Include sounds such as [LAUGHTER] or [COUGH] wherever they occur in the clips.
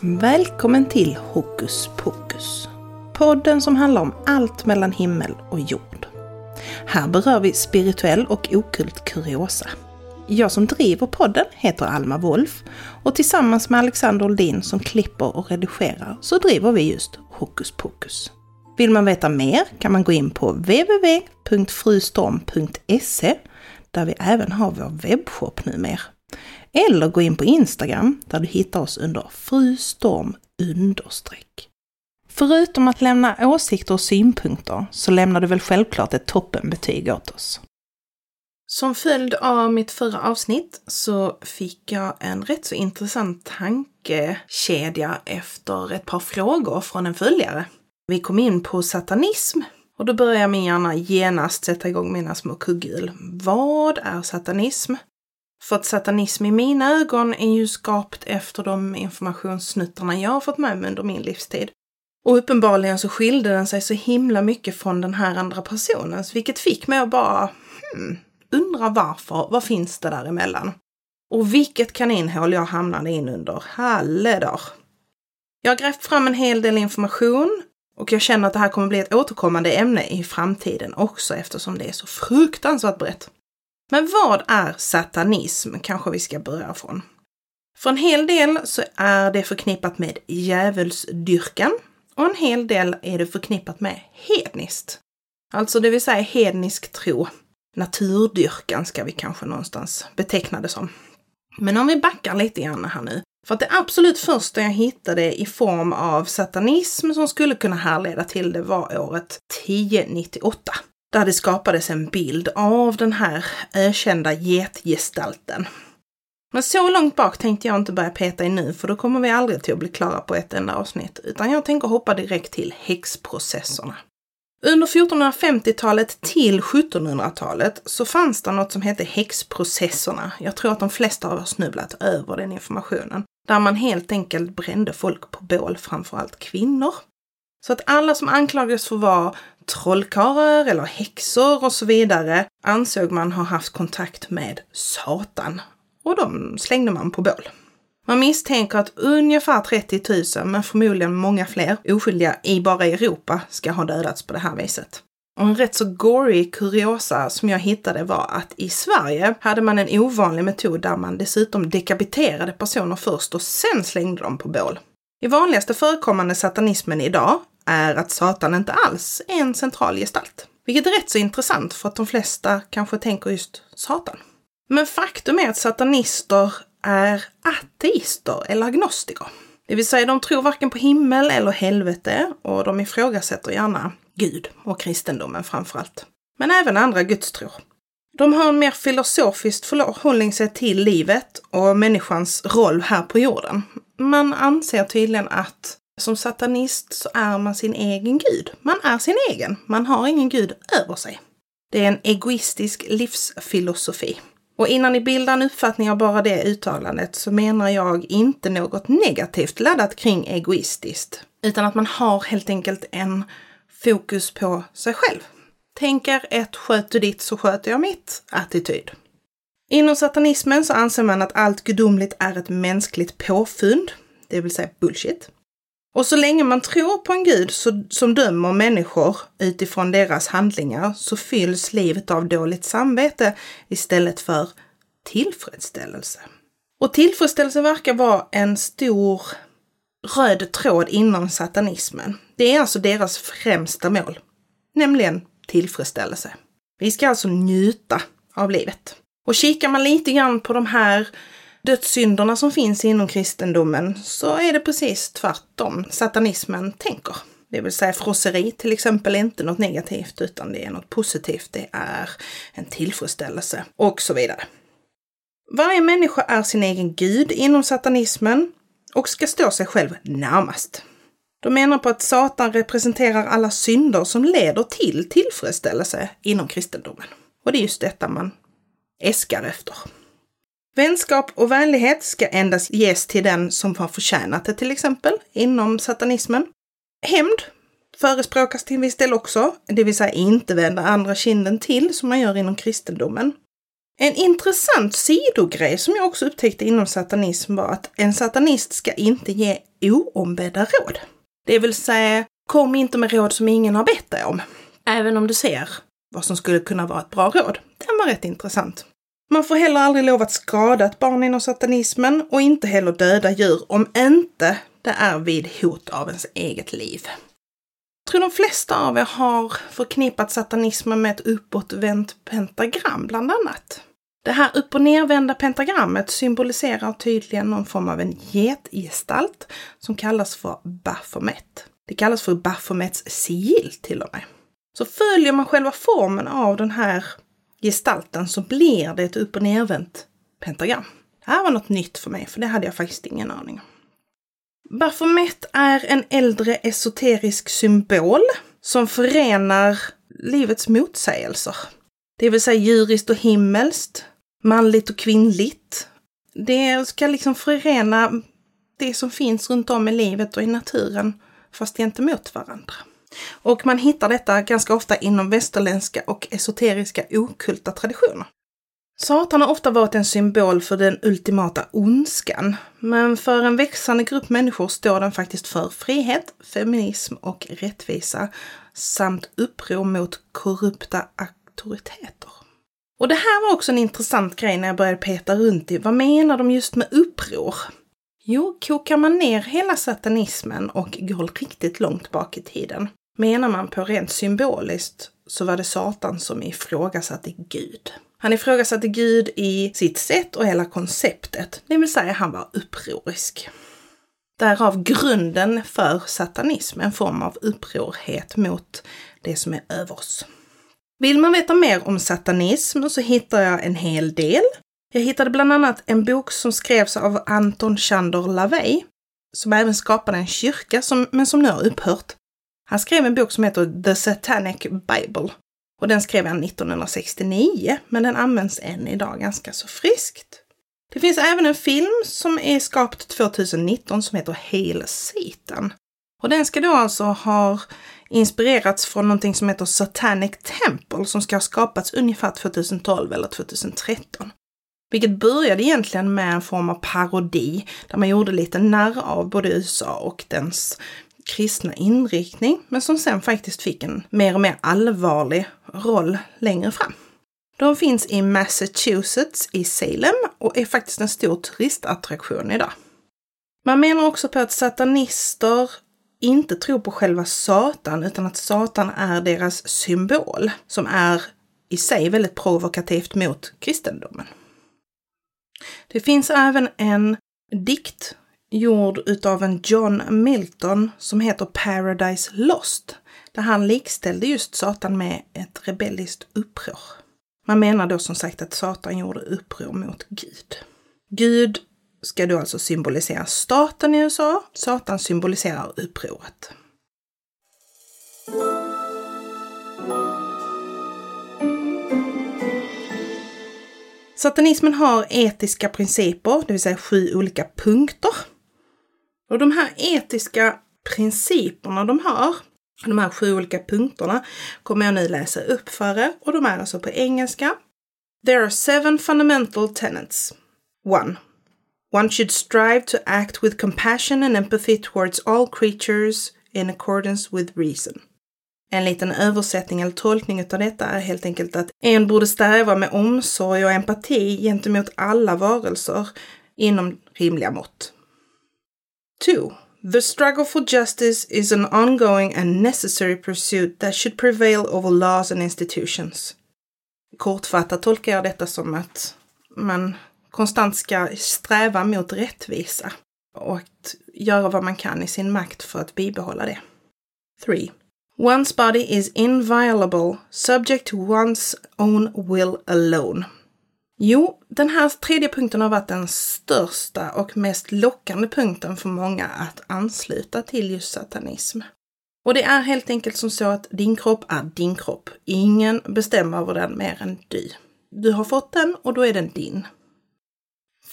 Välkommen till Hokus Pokus! Podden som handlar om allt mellan himmel och jord. Här berör vi spirituell och okult kuriosa. Jag som driver podden heter Alma Wolf och tillsammans med Alexander Oldin som klipper och redigerar så driver vi just Hokus Pokus. Vill man veta mer kan man gå in på www.frustorm.se där vi även har vår webbshop numera. Eller gå in på Instagram där du hittar oss under frustorm understreck. Förutom att lämna åsikter och synpunkter så lämnar du väl självklart ett toppenbetyg åt oss. Som följd av mitt förra avsnitt så fick jag en rätt så intressant tankekedja efter ett par frågor från en följare. Vi kom in på satanism och då börjar min hjärna genast sätta igång mina små kugghjul. Vad är satanism? För att satanism i mina ögon är ju skapt efter de informationssnuttarna jag har fått med mig under min livstid. Och uppenbarligen så skilde den sig så himla mycket från den här andra personens, vilket fick mig att bara hmm, undra varför. Vad finns det däremellan? Och vilket kaninhål jag hamnade in under. Halledar! Jag har grävt fram en hel del information och jag känner att det här kommer bli ett återkommande ämne i framtiden också eftersom det är så fruktansvärt brett. Men vad är satanism? Kanske vi ska börja från. För en hel del så är det förknippat med djävulsdyrkan och en hel del är det förknippat med hedniskt. Alltså det vill säga hednisk tro. Naturdyrkan ska vi kanske någonstans beteckna det som. Men om vi backar lite grann här nu. För att det absolut första jag hittade i form av satanism som skulle kunna härleda till det var året 1098 där det skapades en bild av den här ökända getgestalten. Men så långt bak tänkte jag inte börja peta i nu, för då kommer vi aldrig till att bli klara på ett enda avsnitt, utan jag tänker hoppa direkt till häxprocesserna. Under 1450-talet till 1700-talet så fanns det något som hette häxprocesserna. Jag tror att de flesta har snubblat över den informationen. Där man helt enkelt brände folk på bål, framförallt kvinnor. Så att alla som anklagades för att vara trollkarlar eller häxor och så vidare ansåg man ha haft kontakt med Satan och de slängde man på bål. Man misstänker att ungefär 30 000, men förmodligen många fler, oskyldiga i bara Europa ska ha dödats på det här viset. Och en rätt så gory kuriosa som jag hittade var att i Sverige hade man en ovanlig metod där man dessutom dekapiterade personer först och sen slängde dem på bål. I vanligaste förekommande satanismen idag är att Satan inte alls är en central gestalt. Vilket är rätt så intressant för att de flesta kanske tänker just Satan. Men faktum är att satanister är ateister eller agnostiker. Det vill säga de tror varken på himmel eller helvete och de ifrågasätter gärna Gud och kristendomen framförallt. Men även andra gudstror. De har en mer filosofiskt förhållningssätt till livet och människans roll här på jorden. Man anser tydligen att som satanist så är man sin egen gud. Man är sin egen. Man har ingen gud över sig. Det är en egoistisk livsfilosofi. Och innan ni bildar en uppfattning av bara det uttalandet så menar jag inte något negativt laddat kring egoistiskt. Utan att man har helt enkelt en fokus på sig själv. Tänker ett sköter ditt så sköter jag mitt attityd. Inom satanismen så anser man att allt gudomligt är ett mänskligt påfund, det vill säga bullshit. Och så länge man tror på en gud så, som dömer människor utifrån deras handlingar så fylls livet av dåligt samvete istället för tillfredsställelse. Och tillfredsställelse verkar vara en stor röd tråd inom satanismen. Det är alltså deras främsta mål, nämligen tillfredsställelse. Vi ska alltså njuta av livet. Och kikar man lite grann på de här dödssynderna som finns inom kristendomen så är det precis tvärtom satanismen tänker. Det vill säga frosseri till exempel är inte något negativt utan det är något positivt. Det är en tillfredsställelse och så vidare. Varje människa är sin egen gud inom satanismen och ska stå sig själv närmast. De menar på att Satan representerar alla synder som leder till tillfredsställelse inom kristendomen. Och det är just detta man äskar efter. Vänskap och vänlighet ska endast ges till den som har förtjänat det till exempel inom satanismen. Hämnd förespråkas till en viss del också, det vill säga inte vända andra kinden till som man gör inom kristendomen. En intressant sidogrej som jag också upptäckte inom satanism var att en satanist ska inte ge oombedda råd. Det vill säga, kom inte med råd som ingen har bett dig om. Även om du ser vad som skulle kunna vara ett bra råd. Den var rätt intressant. Man får heller aldrig lov att skada ett barn inom satanismen och inte heller döda djur om inte det är vid hot av ens eget liv. Jag tror de flesta av er har förknippat satanismen med ett uppåtvänt pentagram bland annat. Det här upp och nervända pentagrammet symboliserar tydligen någon form av en getgestalt som kallas för Baphomet. Det kallas för Baphomets sigill till och med. Så följer man själva formen av den här gestalten så blir det ett upp och nervänt pentagram. Det här var något nytt för mig, för det hade jag faktiskt ingen aning om. Baphomet är en äldre esoterisk symbol som förenar livets motsägelser. Det vill säga djuriskt och himmelskt, manligt och kvinnligt. Det ska liksom förena det som finns runt om i livet och i naturen, fast gentemot varandra. Och man hittar detta ganska ofta inom västerländska och esoteriska okulta traditioner. Satan har ofta varit en symbol för den ultimata ondskan, men för en växande grupp människor står den faktiskt för frihet, feminism och rättvisa samt uppror mot korrupta auktoriteter. Och det här var också en intressant grej när jag började peta runt i vad menar de just med uppror? Jo, kokar man ner hela satanismen och går riktigt långt bak i tiden menar man på rent symboliskt så var det Satan som ifrågasatte Gud. Han ifrågasatte Gud i sitt sätt och hela konceptet, det vill säga han var upprorisk. Därav grunden för satanism, en form av upprorhet mot det som är över oss. Vill man veta mer om satanism så hittar jag en hel del. Jag hittade bland annat en bok som skrevs av Anton Chandor Lavey, som även skapade en kyrka som, men som nu har upphört. Han skrev en bok som heter The Satanic Bible och den skrev han 1969, men den används än idag ganska så friskt. Det finns även en film som är skapad 2019 som heter Hail Satan. Och den ska då alltså ha inspirerats från någonting som heter Satanic Temple som ska ha skapats ungefär 2012 eller 2013. Vilket började egentligen med en form av parodi där man gjorde lite narr av både USA och dens kristna inriktning, men som sen faktiskt fick en mer och mer allvarlig roll längre fram. De finns i Massachusetts i Salem och är faktiskt en stor turistattraktion idag. Man menar också på att satanister inte tror på själva Satan utan att Satan är deras symbol som är i sig väldigt provokativt mot kristendomen. Det finns även en dikt gjord utav en John Milton som heter Paradise Lost, där han likställde just Satan med ett rebelliskt uppror. Man menar då som sagt att Satan gjorde uppror mot Gud. Gud ska då alltså symbolisera staten i USA, Satan symboliserar upproret. Satanismen har etiska principer, det vill säga sju olika punkter och de här etiska principerna de har, de här sju olika punkterna, kommer jag nu läsa upp för er och de är alltså på engelska. There are seven fundamental tenets. 1. One should strive to act with compassion and empathy towards all creatures in accordance with reason. En liten översättning eller tolkning av detta är helt enkelt att en borde sträva med omsorg och empati gentemot alla varelser inom rimliga mått. 2. The struggle for justice is an ongoing and necessary pursuit that should prevail over laws and institutions. Kortfattat tolkar jag detta som att man konstant ska sträva mot rättvisa och att göra vad man kan i sin makt för att bibehålla det. 3. One's body is inviolable, subject to one's own will alone. Jo, den här tredje punkten har varit den största och mest lockande punkten för många att ansluta till just satanism. Och det är helt enkelt som så att din kropp är din kropp. Ingen bestämmer över den mer än du. Du har fått den och då är den din.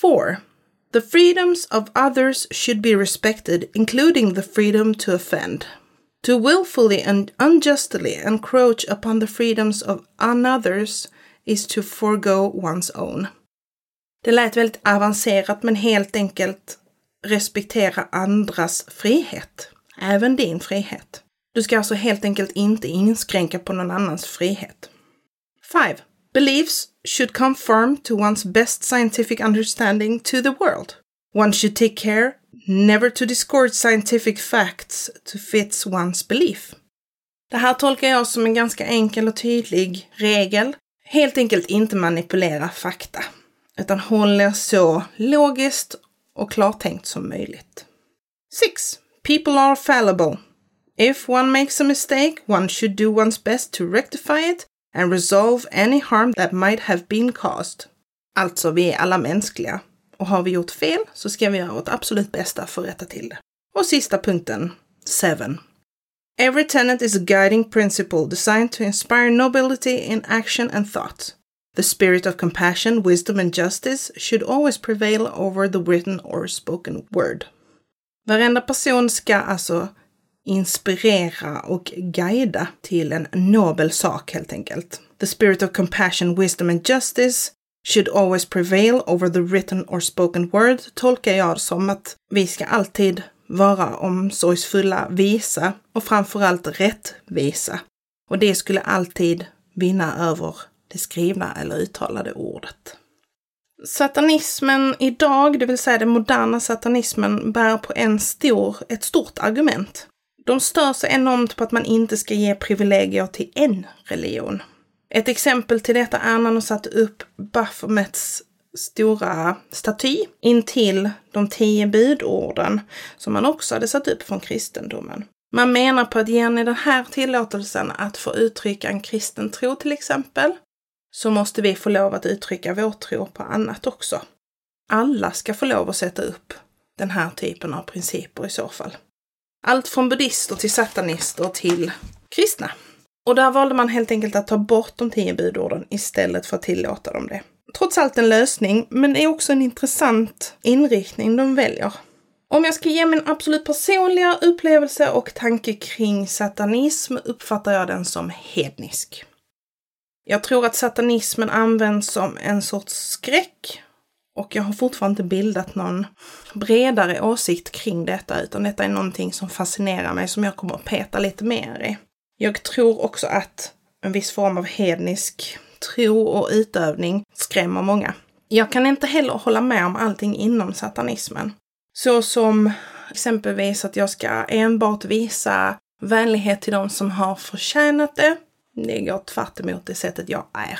4. The freedoms of others should be respected, including the freedom to offend. To willfully and unjustly encroach upon the freedoms of others is to forego one's own. Det lät väldigt avancerat men helt enkelt respektera andras frihet. Även din frihet. Du ska alltså helt enkelt inte inskränka på någon annans frihet. 5. Beliefs should conform to one's best scientific understanding to the world. One should take care never to discord scientific facts to fit one's belief. Det här tolkar jag som en ganska enkel och tydlig regel. Helt enkelt inte manipulera fakta, utan håll er så logiskt och klartänkt som möjligt. 6. People are fallible. If one makes a mistake, one should do one's best to rectify it and resolve any harm that might have been caused. Alltså, vi är alla mänskliga. Och har vi gjort fel så ska vi göra vårt absolut bästa för att rätta till det. Och sista punkten, 7. Every tenet is a guiding principle designed to inspire nobility in action and thought. The spirit of compassion, wisdom and justice should always prevail over the written or spoken word. Varenda person ska alltså inspirera och guida till en nobel sak helt enkelt. The spirit of compassion, wisdom and justice should always prevail over the written or spoken word tolkar jag som att vi ska alltid vara omsorgsfulla, visa och framförallt rättvisa. Och det skulle alltid vinna över det skrivna eller uttalade ordet. Satanismen idag, det vill säga den moderna satanismen, bär på en stor, ett stort argument. De stör sig enormt på att man inte ska ge privilegier till en religion. Ett exempel till detta är när de satte upp Baphomets stora staty intill de tio budorden som man också hade satt upp från kristendomen. Man menar på att ger ni den här tillåtelsen att få uttrycka en kristen tro till exempel, så måste vi få lov att uttrycka vår tro på annat också. Alla ska få lov att sätta upp den här typen av principer i så fall. Allt från buddhister till satanister till kristna. Och där valde man helt enkelt att ta bort de tio budorden istället för att tillåta dem det. Trots allt en lösning, men det är också en intressant inriktning de väljer. Om jag ska ge min absolut personliga upplevelse och tanke kring satanism uppfattar jag den som hednisk. Jag tror att satanismen används som en sorts skräck och jag har fortfarande inte bildat någon bredare åsikt kring detta, utan detta är någonting som fascinerar mig som jag kommer att peta lite mer i. Jag tror också att en viss form av hednisk tro och utövning skrämmer många. Jag kan inte heller hålla med om allting inom satanismen. Så som exempelvis att jag ska enbart visa vänlighet till de som har förtjänat det. Det går tvärt emot det sättet jag är.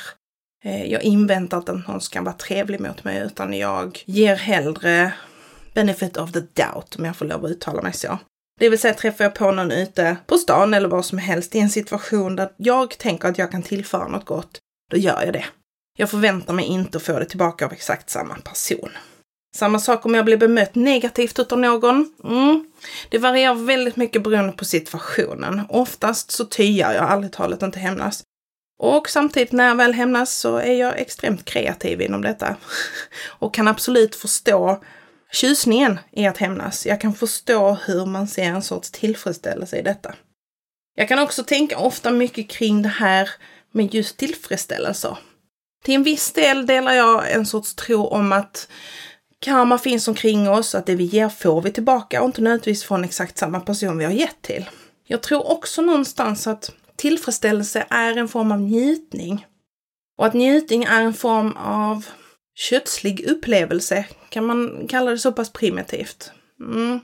Eh, jag inväntar inte att någon ska vara trevlig mot mig utan jag ger hellre benefit of the doubt om jag får lov att uttala mig så. Det vill säga träffar jag på någon ute på stan eller vad som helst i en situation där jag tänker att jag kan tillföra något gott, då gör jag det. Jag förväntar mig inte att få det tillbaka av exakt samma person. Samma sak om jag blir bemött negativt utav någon. Mm. Det varierar väldigt mycket beroende på situationen. Oftast så tyar jag ärligt talat inte hämnas. Och samtidigt när jag väl hämnas så är jag extremt kreativ inom detta. [LAUGHS] Och kan absolut förstå tjusningen i att hämnas. Jag kan förstå hur man ser en sorts tillfredsställelse i detta. Jag kan också tänka ofta mycket kring det här med just tillfredsställelser. Till en viss del delar jag en sorts tro om att karma finns omkring oss, att det vi ger får vi tillbaka och inte nödvändigtvis från exakt samma person vi har gett till. Jag tror också någonstans att tillfredsställelse är en form av njutning. Och att njutning är en form av kötslig upplevelse, kan man kalla det så pass primitivt? Mm.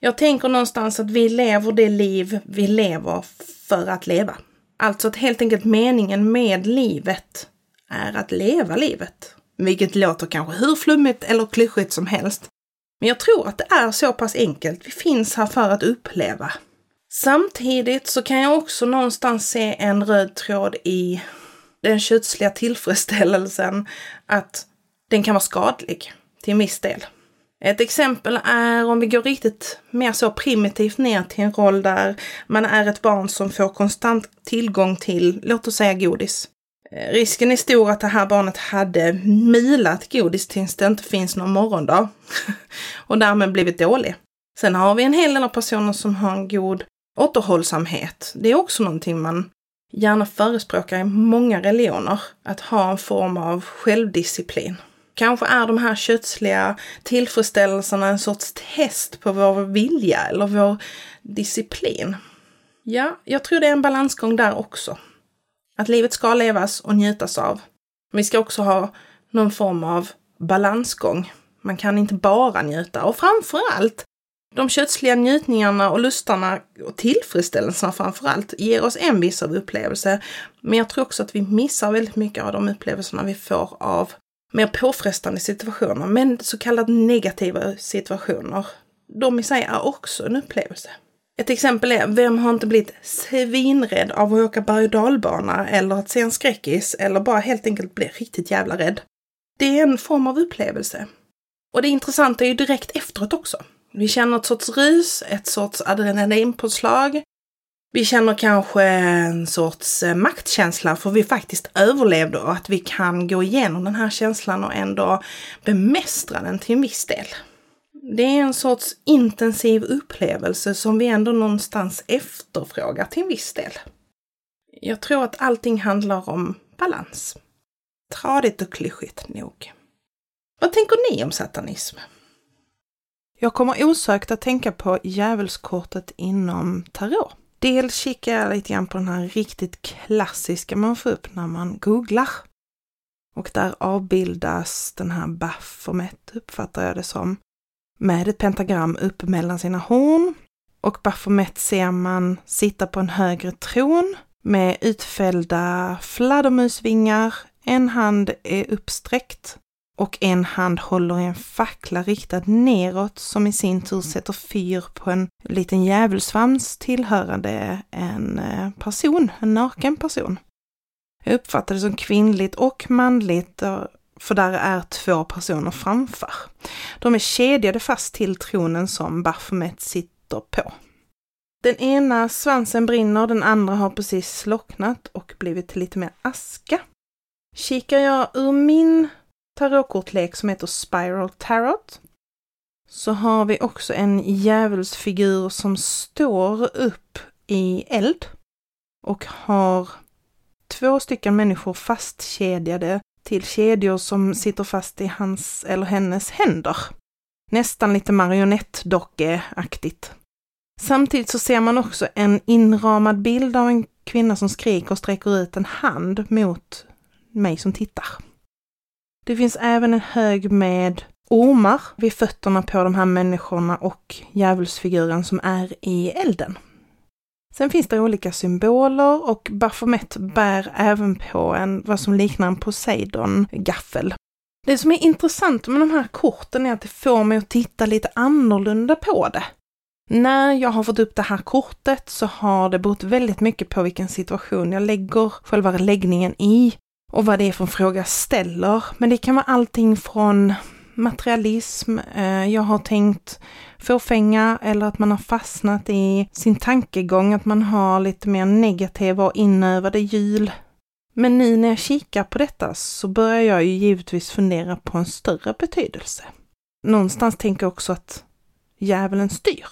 Jag tänker någonstans att vi lever det liv vi lever för att leva. Alltså att helt enkelt meningen med livet är att leva livet. Vilket låter kanske hur flummigt eller klyschigt som helst. Men jag tror att det är så pass enkelt. Vi finns här för att uppleva. Samtidigt så kan jag också någonstans se en röd tråd i den kötsliga tillfredsställelsen att den kan vara skadlig till en viss del. Ett exempel är om vi går riktigt mer så primitivt ner till en roll där man är ett barn som får konstant tillgång till, låt oss säga godis. Eh, risken är stor att det här barnet hade milat godis tills det inte finns någon morgondag [LAUGHS] och därmed blivit dålig. Sen har vi en hel del av personer som har en god Återhållsamhet, det är också någonting man gärna förespråkar i många religioner. Att ha en form av självdisciplin. Kanske är de här kötsliga tillfredsställelserna en sorts test på vår vilja eller vår disciplin. Ja, jag tror det är en balansgång där också. Att livet ska levas och njutas av. Vi ska också ha någon form av balansgång. Man kan inte bara njuta och framför allt de kötsliga njutningarna och lustarna och tillfredsställelserna framför allt ger oss en viss av upplevelse. Men jag tror också att vi missar väldigt mycket av de upplevelserna vi får av mer påfrestande situationer, men så kallade negativa situationer. De i sig är också en upplevelse. Ett exempel är, vem har inte blivit svinrädd av att åka berg och dalbana eller att se en skräckis eller bara helt enkelt bli riktigt jävla rädd? Det är en form av upplevelse. Och det intressanta är ju direkt efteråt också. Vi känner ett sorts rus, ett sorts adrenalinpåslag. Vi känner kanske en sorts eh, maktkänsla för vi faktiskt överlevde och att vi kan gå igenom den här känslan och ändå bemästra den till en viss del. Det är en sorts intensiv upplevelse som vi ändå någonstans efterfrågar till en viss del. Jag tror att allting handlar om balans. Tradigt och klyschigt nog. Vad tänker ni om satanism? Jag kommer osökt att tänka på djävulskortet inom tarot. Dels kikar jag lite grann på den här riktigt klassiska man får upp när man googlar. Och där avbildas den här Baphomet, uppfattar jag det som, med ett pentagram uppe mellan sina horn. Och Baphomet ser man sitta på en högre tron med utfällda fladdermusvingar. En hand är uppsträckt och en hand håller en fackla riktad neråt som i sin tur sätter fyr på en liten djävulsvans tillhörande en eh, person, en naken person. Jag uppfattar det som kvinnligt och manligt för där är två personer framför. De är kedjade fast till tronen som Baphomet sitter på. Den ena svansen brinner, den andra har precis slocknat och blivit lite mer aska. Kikar jag ur min tarotkortlek som heter Spiral Tarot så har vi också en djävulsfigur som står upp i eld och har två stycken människor fastkedjade till kedjor som sitter fast i hans eller hennes händer. Nästan lite marionettdockeaktigt. Samtidigt så ser man också en inramad bild av en kvinna som skriker och sträcker ut en hand mot mig som tittar. Det finns även en hög med ormar vid fötterna på de här människorna och djävulsfiguren som är i elden. Sen finns det olika symboler och Baphomet bär även på en, vad som liknar en Poseidon-gaffel. Det som är intressant med de här korten är att det får mig att titta lite annorlunda på det. När jag har fått upp det här kortet så har det berott väldigt mycket på vilken situation jag lägger själva läggningen i och vad det är för fråga jag ställer. Men det kan vara allting från materialism, eh, jag har tänkt fåfänga eller att man har fastnat i sin tankegång, att man har lite mer negativa och inövade hjul. Men nu när jag kikar på detta så börjar jag ju givetvis fundera på en större betydelse. Någonstans tänker jag också att djävulen styr.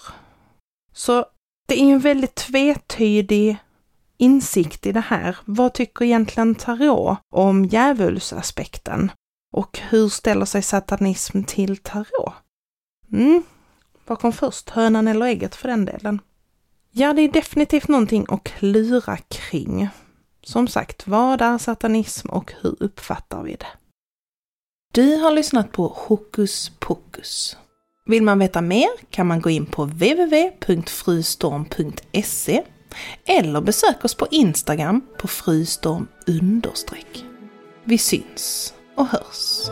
Så det är en väldigt tvetydig insikt i det här. Vad tycker egentligen Tarot om djävulsaspekten? Och hur ställer sig satanism till tarot? Mm, vad kom först, hönan eller ägget för den delen? Ja, det är definitivt någonting att klura kring. Som sagt, vad är satanism och hur uppfattar vi det? Du har lyssnat på Hokus pokus. Vill man veta mer kan man gå in på www.frustorm.se eller besök oss på Instagram på frystorm understreck. Vi syns och hörs.